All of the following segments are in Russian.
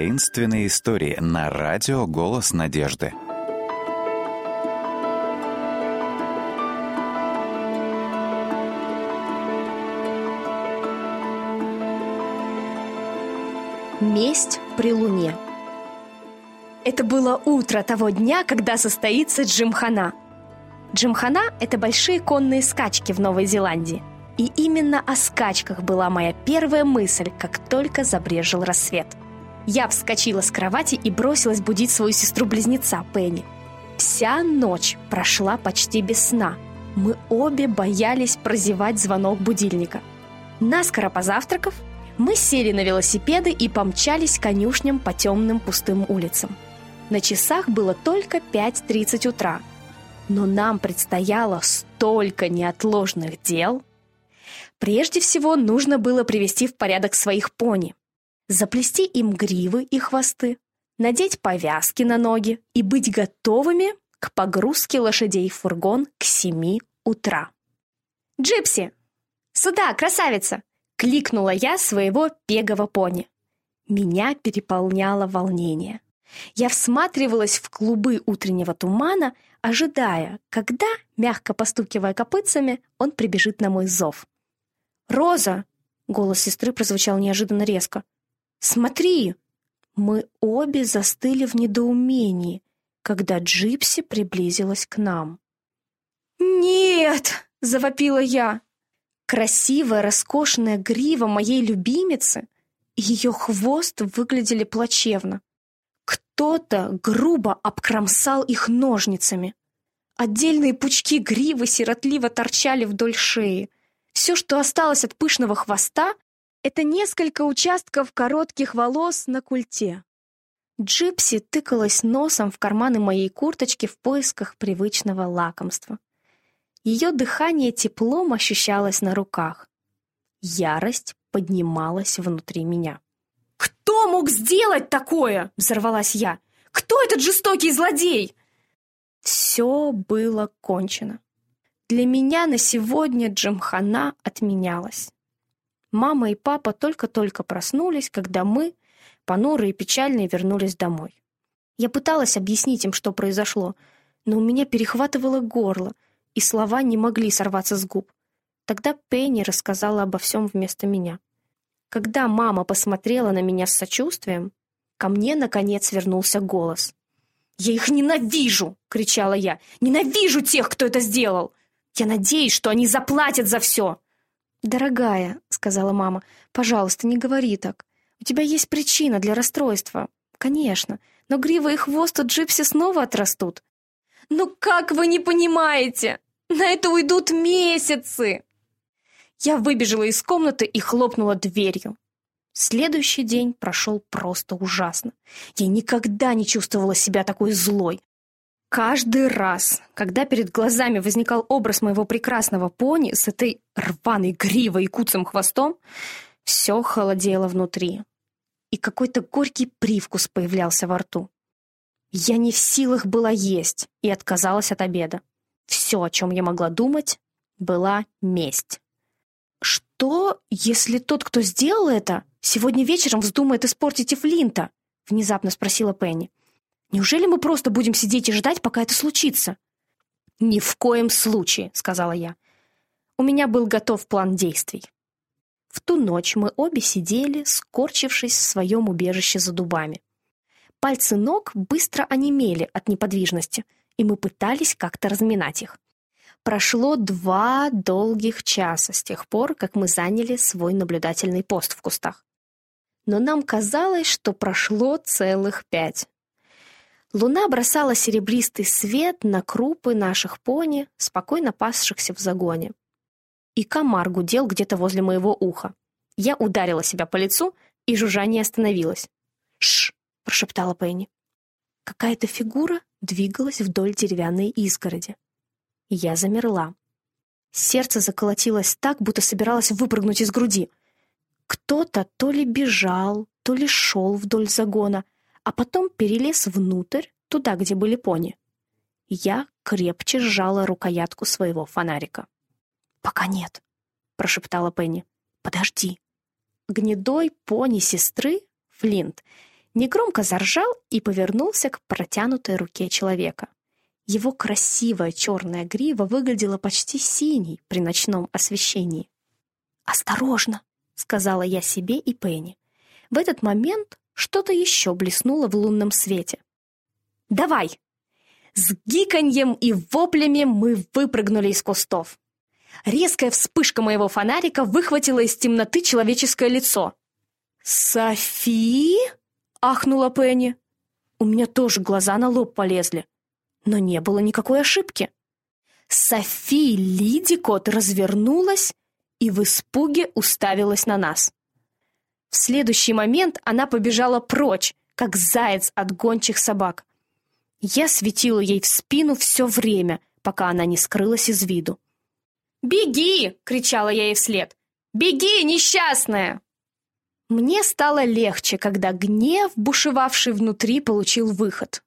Таинственные истории на радио «Голос надежды». Месть при луне Это было утро того дня, когда состоится Джимхана. Джимхана – это большие конные скачки в Новой Зеландии. И именно о скачках была моя первая мысль, как только забрежил рассвет – я вскочила с кровати и бросилась будить свою сестру-близнеца Пенни. Вся ночь прошла почти без сна. Мы обе боялись прозевать звонок будильника. Наскоро позавтракав, мы сели на велосипеды и помчались конюшням по темным пустым улицам. На часах было только 5.30 утра. Но нам предстояло столько неотложных дел. Прежде всего, нужно было привести в порядок своих пони заплести им гривы и хвосты, надеть повязки на ноги и быть готовыми к погрузке лошадей в фургон к семи утра. «Джипси! Сюда, красавица!» — кликнула я своего пегого пони. Меня переполняло волнение. Я всматривалась в клубы утреннего тумана, ожидая, когда, мягко постукивая копытцами, он прибежит на мой зов. «Роза!» — голос сестры прозвучал неожиданно резко. «Смотри!» Мы обе застыли в недоумении, когда Джипси приблизилась к нам. «Нет!» — завопила я. Красивая, роскошная грива моей любимицы и ее хвост выглядели плачевно. Кто-то грубо обкромсал их ножницами. Отдельные пучки гривы сиротливо торчали вдоль шеи. Все, что осталось от пышного хвоста, это несколько участков коротких волос на культе. Джипси тыкалась носом в карманы моей курточки в поисках привычного лакомства. Ее дыхание теплом ощущалось на руках. Ярость поднималась внутри меня. «Кто мог сделать такое?» — взорвалась я. «Кто этот жестокий злодей?» Все было кончено. Для меня на сегодня Джимхана отменялась. Мама и папа только-только проснулись, когда мы, понурые и печальные, вернулись домой. Я пыталась объяснить им, что произошло, но у меня перехватывало горло — и слова не могли сорваться с губ. Тогда Пенни рассказала обо всем вместо меня. Когда мама посмотрела на меня с сочувствием, ко мне, наконец, вернулся голос. «Я их ненавижу!» — кричала я. «Ненавижу тех, кто это сделал! Я надеюсь, что они заплатят за все!» «Дорогая», — сказала мама, — «пожалуйста, не говори так. У тебя есть причина для расстройства. Конечно, но грива и хвост у Джипси снова отрастут. «Ну как вы не понимаете? На это уйдут месяцы!» Я выбежала из комнаты и хлопнула дверью. Следующий день прошел просто ужасно. Я никогда не чувствовала себя такой злой. Каждый раз, когда перед глазами возникал образ моего прекрасного пони с этой рваной гривой и куцым хвостом, все холодело внутри. И какой-то горький привкус появлялся во рту. Я не в силах была есть и отказалась от обеда. Все, о чем я могла думать, была месть. «Что, если тот, кто сделал это, сегодня вечером вздумает испортить и Флинта?» — внезапно спросила Пенни. «Неужели мы просто будем сидеть и ждать, пока это случится?» «Ни в коем случае», — сказала я. У меня был готов план действий. В ту ночь мы обе сидели, скорчившись в своем убежище за дубами. Пальцы ног быстро онемели от неподвижности, и мы пытались как-то разминать их. Прошло два долгих часа с тех пор, как мы заняли свой наблюдательный пост в кустах. Но нам казалось, что прошло целых пять. Луна бросала серебристый свет на крупы наших пони, спокойно пасшихся в загоне. И комар гудел где-то возле моего уха. Я ударила себя по лицу, и жужжание остановилось. Шш! — прошептала Пенни. Какая-то фигура двигалась вдоль деревянной изгороди. Я замерла. Сердце заколотилось так, будто собиралось выпрыгнуть из груди. Кто-то то ли бежал, то ли шел вдоль загона, а потом перелез внутрь, туда, где были пони. Я крепче сжала рукоятку своего фонарика. «Пока нет», — прошептала Пенни. «Подожди». Гнедой пони сестры, Флинт, негромко заржал и повернулся к протянутой руке человека. Его красивая черная грива выглядела почти синей при ночном освещении. «Осторожно!» — сказала я себе и Пенни. В этот момент что-то еще блеснуло в лунном свете. «Давай!» С гиканьем и воплями мы выпрыгнули из кустов. Резкая вспышка моего фонарика выхватила из темноты человеческое лицо. «Софи?» — ахнула Пенни. У меня тоже глаза на лоб полезли. Но не было никакой ошибки. Софи Лидикот развернулась и в испуге уставилась на нас. В следующий момент она побежала прочь, как заяц от гончих собак. Я светила ей в спину все время, пока она не скрылась из виду. «Беги!» — кричала я ей вслед. «Беги, несчастная!» Мне стало легче, когда гнев, бушевавший внутри, получил выход.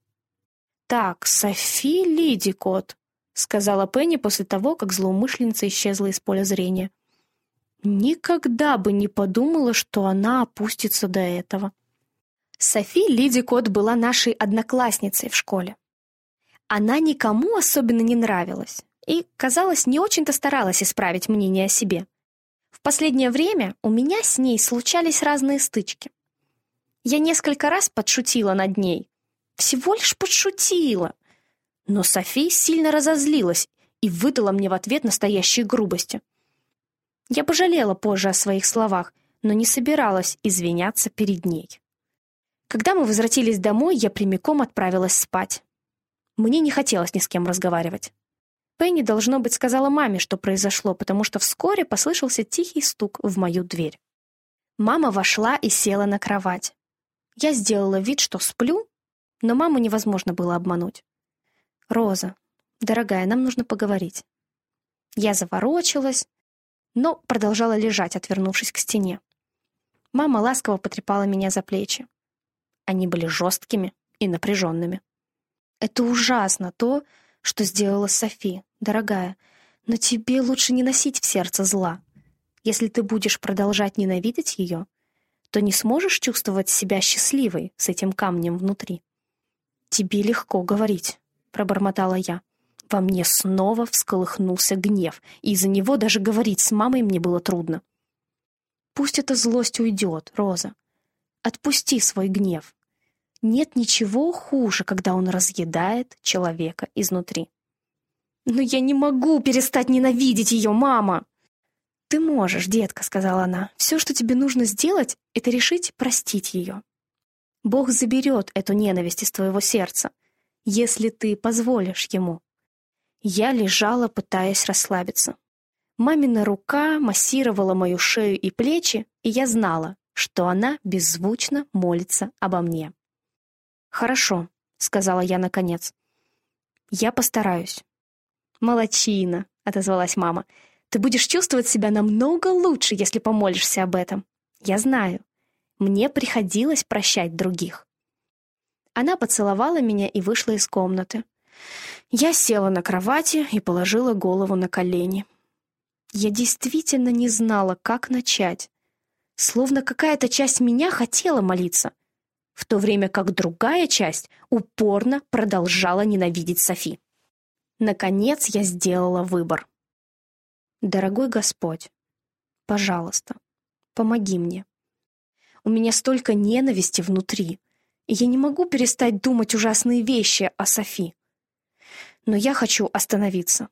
«Так, Софи Лидикот», — сказала Пенни после того, как злоумышленница исчезла из поля зрения. Никогда бы не подумала, что она опустится до этого. Софи Лиди Кот была нашей одноклассницей в школе. Она никому особенно не нравилась и, казалось, не очень-то старалась исправить мнение о себе. В последнее время у меня с ней случались разные стычки. Я несколько раз подшутила над ней. Всего лишь подшутила. Но Софи сильно разозлилась и выдала мне в ответ настоящие грубости. Я пожалела позже о своих словах, но не собиралась извиняться перед ней. Когда мы возвратились домой, я прямиком отправилась спать. Мне не хотелось ни с кем разговаривать. Пенни, должно быть, сказала маме, что произошло, потому что вскоре послышался тихий стук в мою дверь. Мама вошла и села на кровать. Я сделала вид, что сплю, но маму невозможно было обмануть. «Роза, дорогая, нам нужно поговорить». Я заворочилась, но продолжала лежать, отвернувшись к стене. Мама ласково потрепала меня за плечи. Они были жесткими и напряженными. «Это ужасно, то, что сделала Софи, дорогая, но тебе лучше не носить в сердце зла. Если ты будешь продолжать ненавидеть ее, то не сможешь чувствовать себя счастливой с этим камнем внутри». «Тебе легко говорить», — пробормотала я. Во мне снова всколыхнулся гнев, и из-за него даже говорить с мамой мне было трудно. «Пусть эта злость уйдет, Роза. Отпусти свой гнев. Нет ничего хуже, когда он разъедает человека изнутри. «Но я не могу перестать ненавидеть ее, мама!» «Ты можешь, детка», — сказала она. «Все, что тебе нужно сделать, это решить простить ее. Бог заберет эту ненависть из твоего сердца, если ты позволишь ему». Я лежала, пытаясь расслабиться. Мамина рука массировала мою шею и плечи, и я знала, что она беззвучно молится обо мне. «Хорошо», — сказала я наконец. «Я постараюсь». «Молодчина», — отозвалась мама. «Ты будешь чувствовать себя намного лучше, если помолишься об этом. Я знаю. Мне приходилось прощать других». Она поцеловала меня и вышла из комнаты. Я села на кровати и положила голову на колени. Я действительно не знала, как начать. Словно какая-то часть меня хотела молиться, в то время как другая часть упорно продолжала ненавидеть Софи. Наконец я сделала выбор. «Дорогой Господь, пожалуйста, помоги мне. У меня столько ненависти внутри, и я не могу перестать думать ужасные вещи о Софи. Но я хочу остановиться.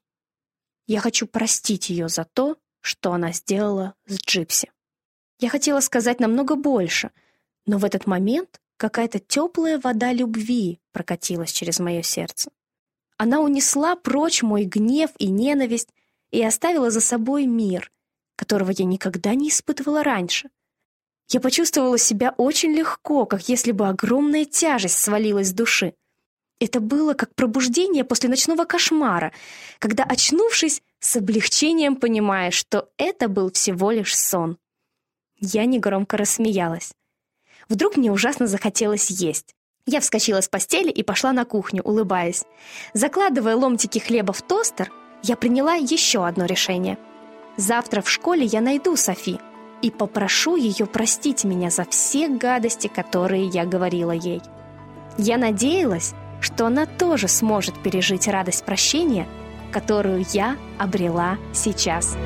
Я хочу простить ее за то, что она сделала с Джипси. Я хотела сказать намного больше, но в этот момент какая-то теплая вода любви прокатилась через мое сердце. Она унесла прочь мой гнев и ненависть и оставила за собой мир, которого я никогда не испытывала раньше. Я почувствовала себя очень легко, как если бы огромная тяжесть свалилась с души. Это было как пробуждение после ночного кошмара, когда, очнувшись, с облегчением понимаешь, что это был всего лишь сон. Я негромко рассмеялась. Вдруг мне ужасно захотелось есть. Я вскочила с постели и пошла на кухню, улыбаясь. Закладывая ломтики хлеба в тостер, я приняла еще одно решение. Завтра в школе я найду Софи и попрошу ее простить меня за все гадости, которые я говорила ей. Я надеялась, что она тоже сможет пережить радость прощения, которую я обрела сейчас.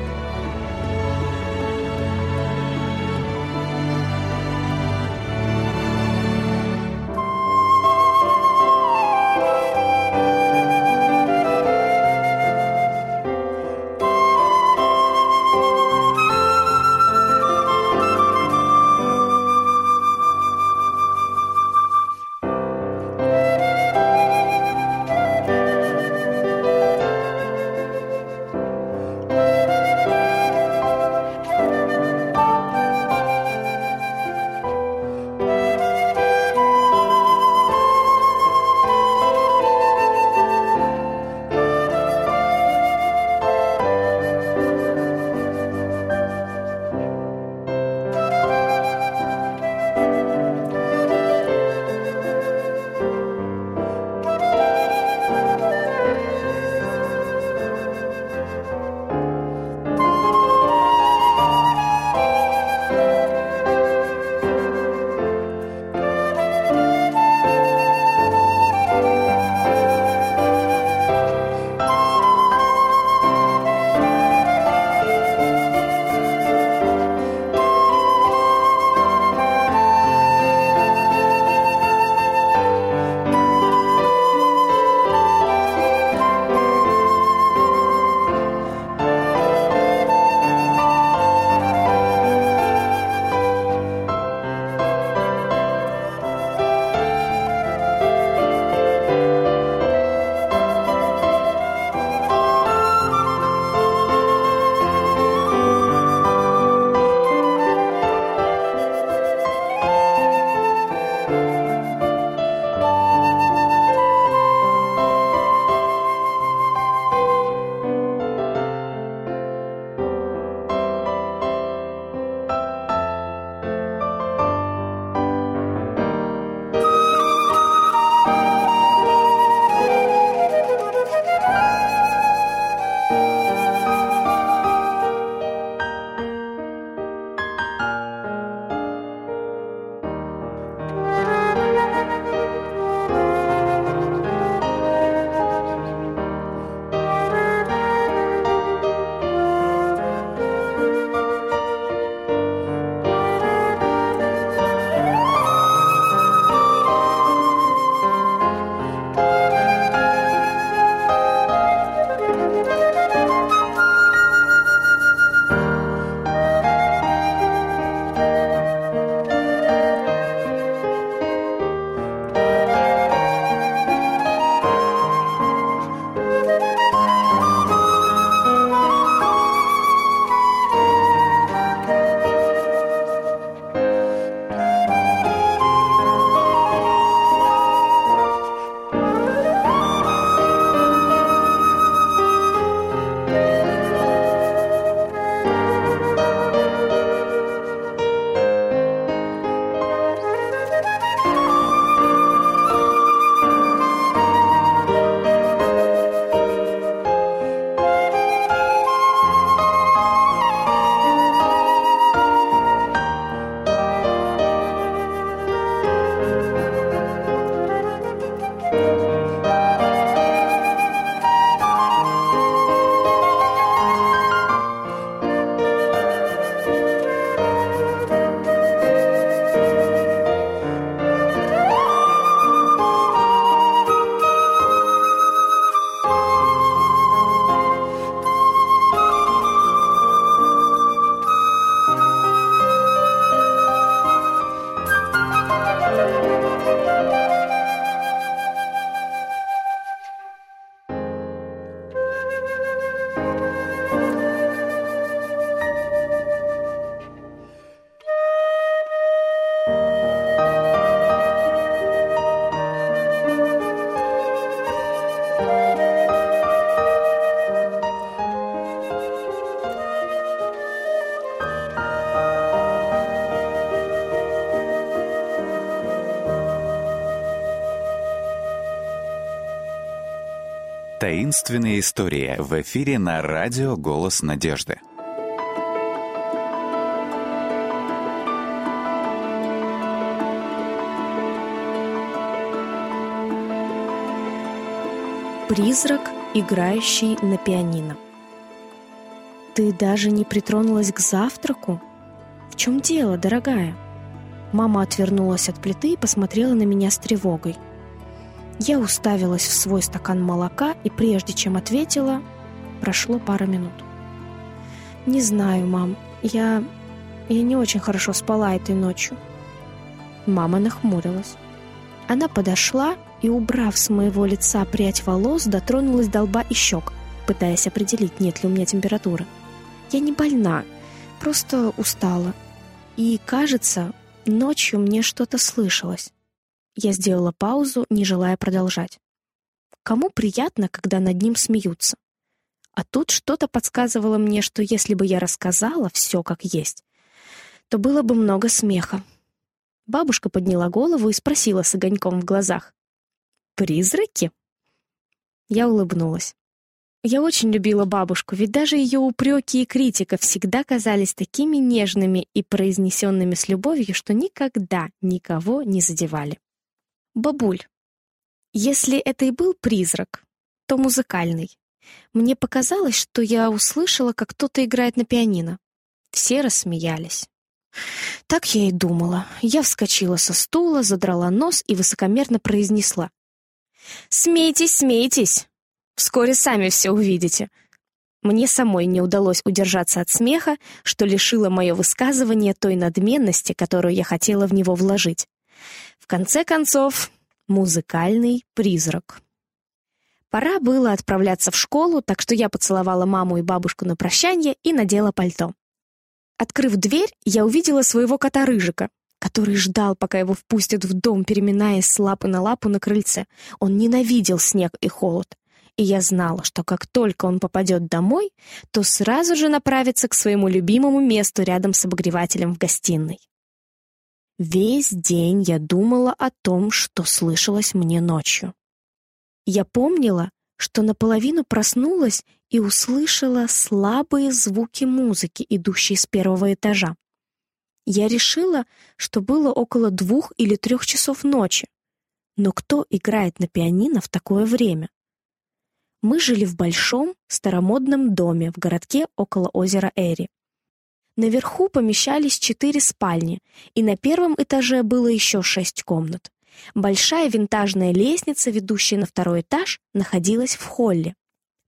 Таинственные истории в эфире на радио «Голос надежды». Призрак, играющий на пианино. Ты даже не притронулась к завтраку? В чем дело, дорогая? Мама отвернулась от плиты и посмотрела на меня с тревогой. Я уставилась в свой стакан молока, и прежде чем ответила, прошло пара минут. «Не знаю, мам, я... я не очень хорошо спала этой ночью». Мама нахмурилась. Она подошла и, убрав с моего лица прядь волос, дотронулась до лба и щек, пытаясь определить, нет ли у меня температуры. «Я не больна, просто устала. И, кажется, ночью мне что-то слышалось. Я сделала паузу, не желая продолжать. Кому приятно, когда над ним смеются? А тут что-то подсказывало мне, что если бы я рассказала все как есть, то было бы много смеха. Бабушка подняла голову и спросила с огоньком в глазах. «Призраки?» Я улыбнулась. Я очень любила бабушку, ведь даже ее упреки и критика всегда казались такими нежными и произнесенными с любовью, что никогда никого не задевали. «Бабуль, если это и был призрак, то музыкальный. Мне показалось, что я услышала, как кто-то играет на пианино. Все рассмеялись. Так я и думала. Я вскочила со стула, задрала нос и высокомерно произнесла. «Смейтесь, смейтесь! Вскоре сами все увидите!» Мне самой не удалось удержаться от смеха, что лишило мое высказывание той надменности, которую я хотела в него вложить. В конце концов, музыкальный призрак. Пора было отправляться в школу, так что я поцеловала маму и бабушку на прощание и надела пальто. Открыв дверь, я увидела своего кота Рыжика, который ждал, пока его впустят в дом, переминаясь с лапы на лапу на крыльце. Он ненавидел снег и холод. И я знала, что как только он попадет домой, то сразу же направится к своему любимому месту рядом с обогревателем в гостиной. Весь день я думала о том, что слышалось мне ночью. Я помнила, что наполовину проснулась и услышала слабые звуки музыки, идущие с первого этажа. Я решила, что было около двух или трех часов ночи. Но кто играет на пианино в такое время? Мы жили в большом, старомодном доме в городке около озера Эри. Наверху помещались четыре спальни, и на первом этаже было еще шесть комнат. Большая винтажная лестница, ведущая на второй этаж, находилась в холле.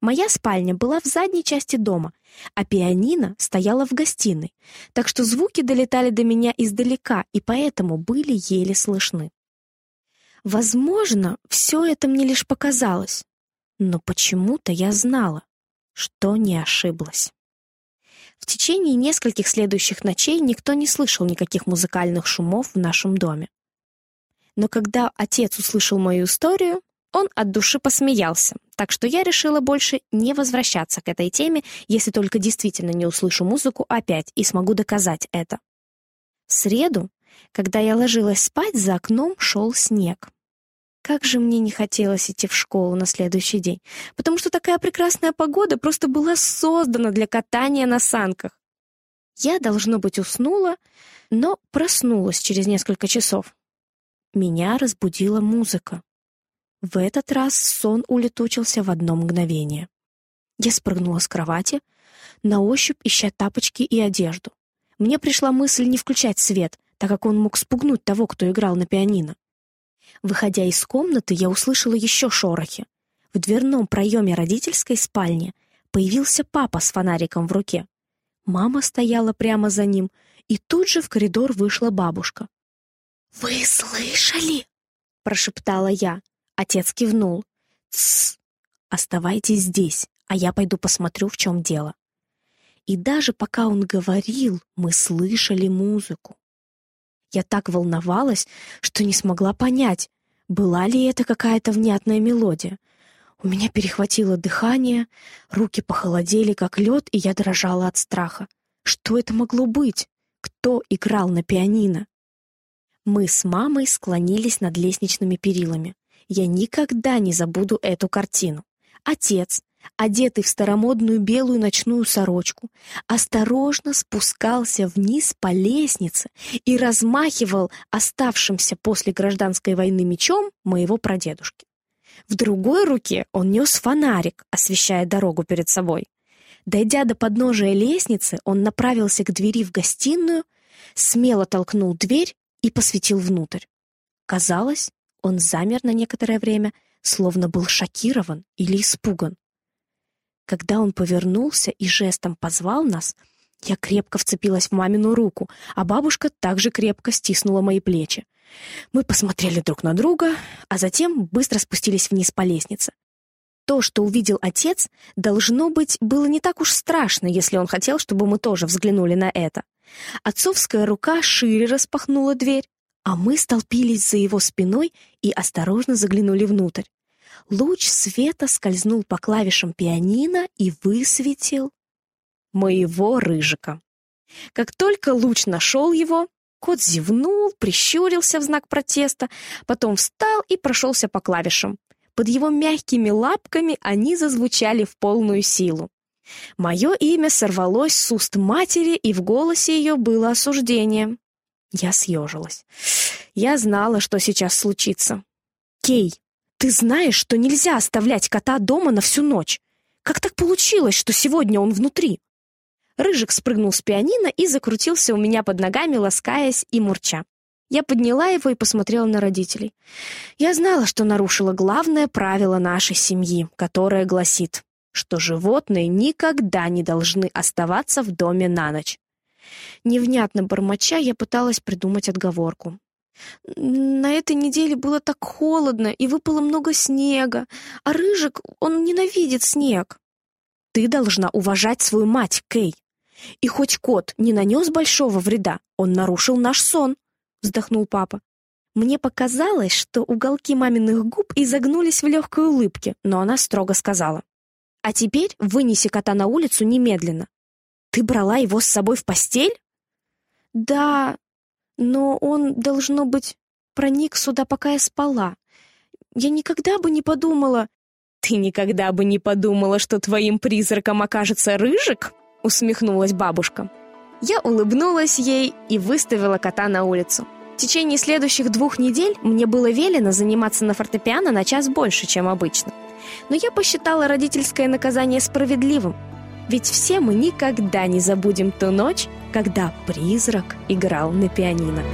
Моя спальня была в задней части дома, а пианино стояло в гостиной, так что звуки долетали до меня издалека и поэтому были еле слышны. Возможно, все это мне лишь показалось, но почему-то я знала, что не ошиблась. В течение нескольких следующих ночей никто не слышал никаких музыкальных шумов в нашем доме. Но когда отец услышал мою историю, он от души посмеялся, так что я решила больше не возвращаться к этой теме, если только действительно не услышу музыку опять и смогу доказать это. В среду, когда я ложилась спать, за окном шел снег. Как же мне не хотелось идти в школу на следующий день, потому что такая прекрасная погода просто была создана для катания на санках. Я, должно быть, уснула, но проснулась через несколько часов. Меня разбудила музыка. В этот раз сон улетучился в одно мгновение. Я спрыгнула с кровати, на ощупь ища тапочки и одежду. Мне пришла мысль не включать свет, так как он мог спугнуть того, кто играл на пианино. Выходя из комнаты, я услышала еще шорохи. В дверном проеме родительской спальни появился папа с фонариком в руке. Мама стояла прямо за ним, и тут же в коридор вышла бабушка. «Вы слышали?» — прошептала я. Отец кивнул. «Тссс! Оставайтесь здесь, а я пойду посмотрю, в чем дело». И даже пока он говорил, мы слышали музыку. Я так волновалась, что не смогла понять, была ли это какая-то внятная мелодия. У меня перехватило дыхание, руки похолодели, как лед, и я дрожала от страха. Что это могло быть? Кто играл на пианино? Мы с мамой склонились над лестничными перилами. Я никогда не забуду эту картину. Отец, одетый в старомодную белую ночную сорочку, осторожно спускался вниз по лестнице и размахивал оставшимся после гражданской войны мечом моего прадедушки. В другой руке он нес фонарик, освещая дорогу перед собой. Дойдя до подножия лестницы, он направился к двери в гостиную, смело толкнул дверь и посветил внутрь. Казалось, он замер на некоторое время, словно был шокирован или испуган. Когда он повернулся и жестом позвал нас, я крепко вцепилась в мамину руку, а бабушка также крепко стиснула мои плечи. Мы посмотрели друг на друга, а затем быстро спустились вниз по лестнице. То, что увидел отец, должно быть, было не так уж страшно, если он хотел, чтобы мы тоже взглянули на это. Отцовская рука шире распахнула дверь, а мы столпились за его спиной и осторожно заглянули внутрь. Луч света скользнул по клавишам пианино и высветил моего рыжика. Как только луч нашел его, кот зевнул, прищурился в знак протеста, потом встал и прошелся по клавишам. Под его мягкими лапками они зазвучали в полную силу. Мое имя сорвалось с уст матери, и в голосе ее было осуждение. Я съежилась. Я знала, что сейчас случится. «Кей, ты знаешь, что нельзя оставлять кота дома на всю ночь. Как так получилось, что сегодня он внутри?» Рыжик спрыгнул с пианино и закрутился у меня под ногами, ласкаясь и мурча. Я подняла его и посмотрела на родителей. Я знала, что нарушила главное правило нашей семьи, которое гласит, что животные никогда не должны оставаться в доме на ночь. Невнятно бормоча, я пыталась придумать отговорку. На этой неделе было так холодно, и выпало много снега, а Рыжик, он ненавидит снег. Ты должна уважать свою мать, Кей. И хоть кот не нанес большого вреда, он нарушил наш сон, вздохнул папа. Мне показалось, что уголки маминых губ изогнулись в легкой улыбке, но она строго сказала. «А теперь вынеси кота на улицу немедленно. Ты брала его с собой в постель?» «Да, но он, должно быть, проник сюда, пока я спала. Я никогда бы не подумала...» «Ты никогда бы не подумала, что твоим призраком окажется Рыжик?» — усмехнулась бабушка. Я улыбнулась ей и выставила кота на улицу. В течение следующих двух недель мне было велено заниматься на фортепиано на час больше, чем обычно. Но я посчитала родительское наказание справедливым, ведь все мы никогда не забудем ту ночь, когда призрак играл на пианино.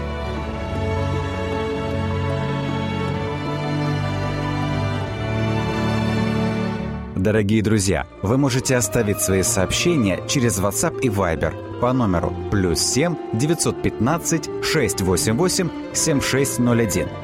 Дорогие друзья, вы можете оставить свои сообщения через WhatsApp и Viber по номеру плюс 7 915 688 7601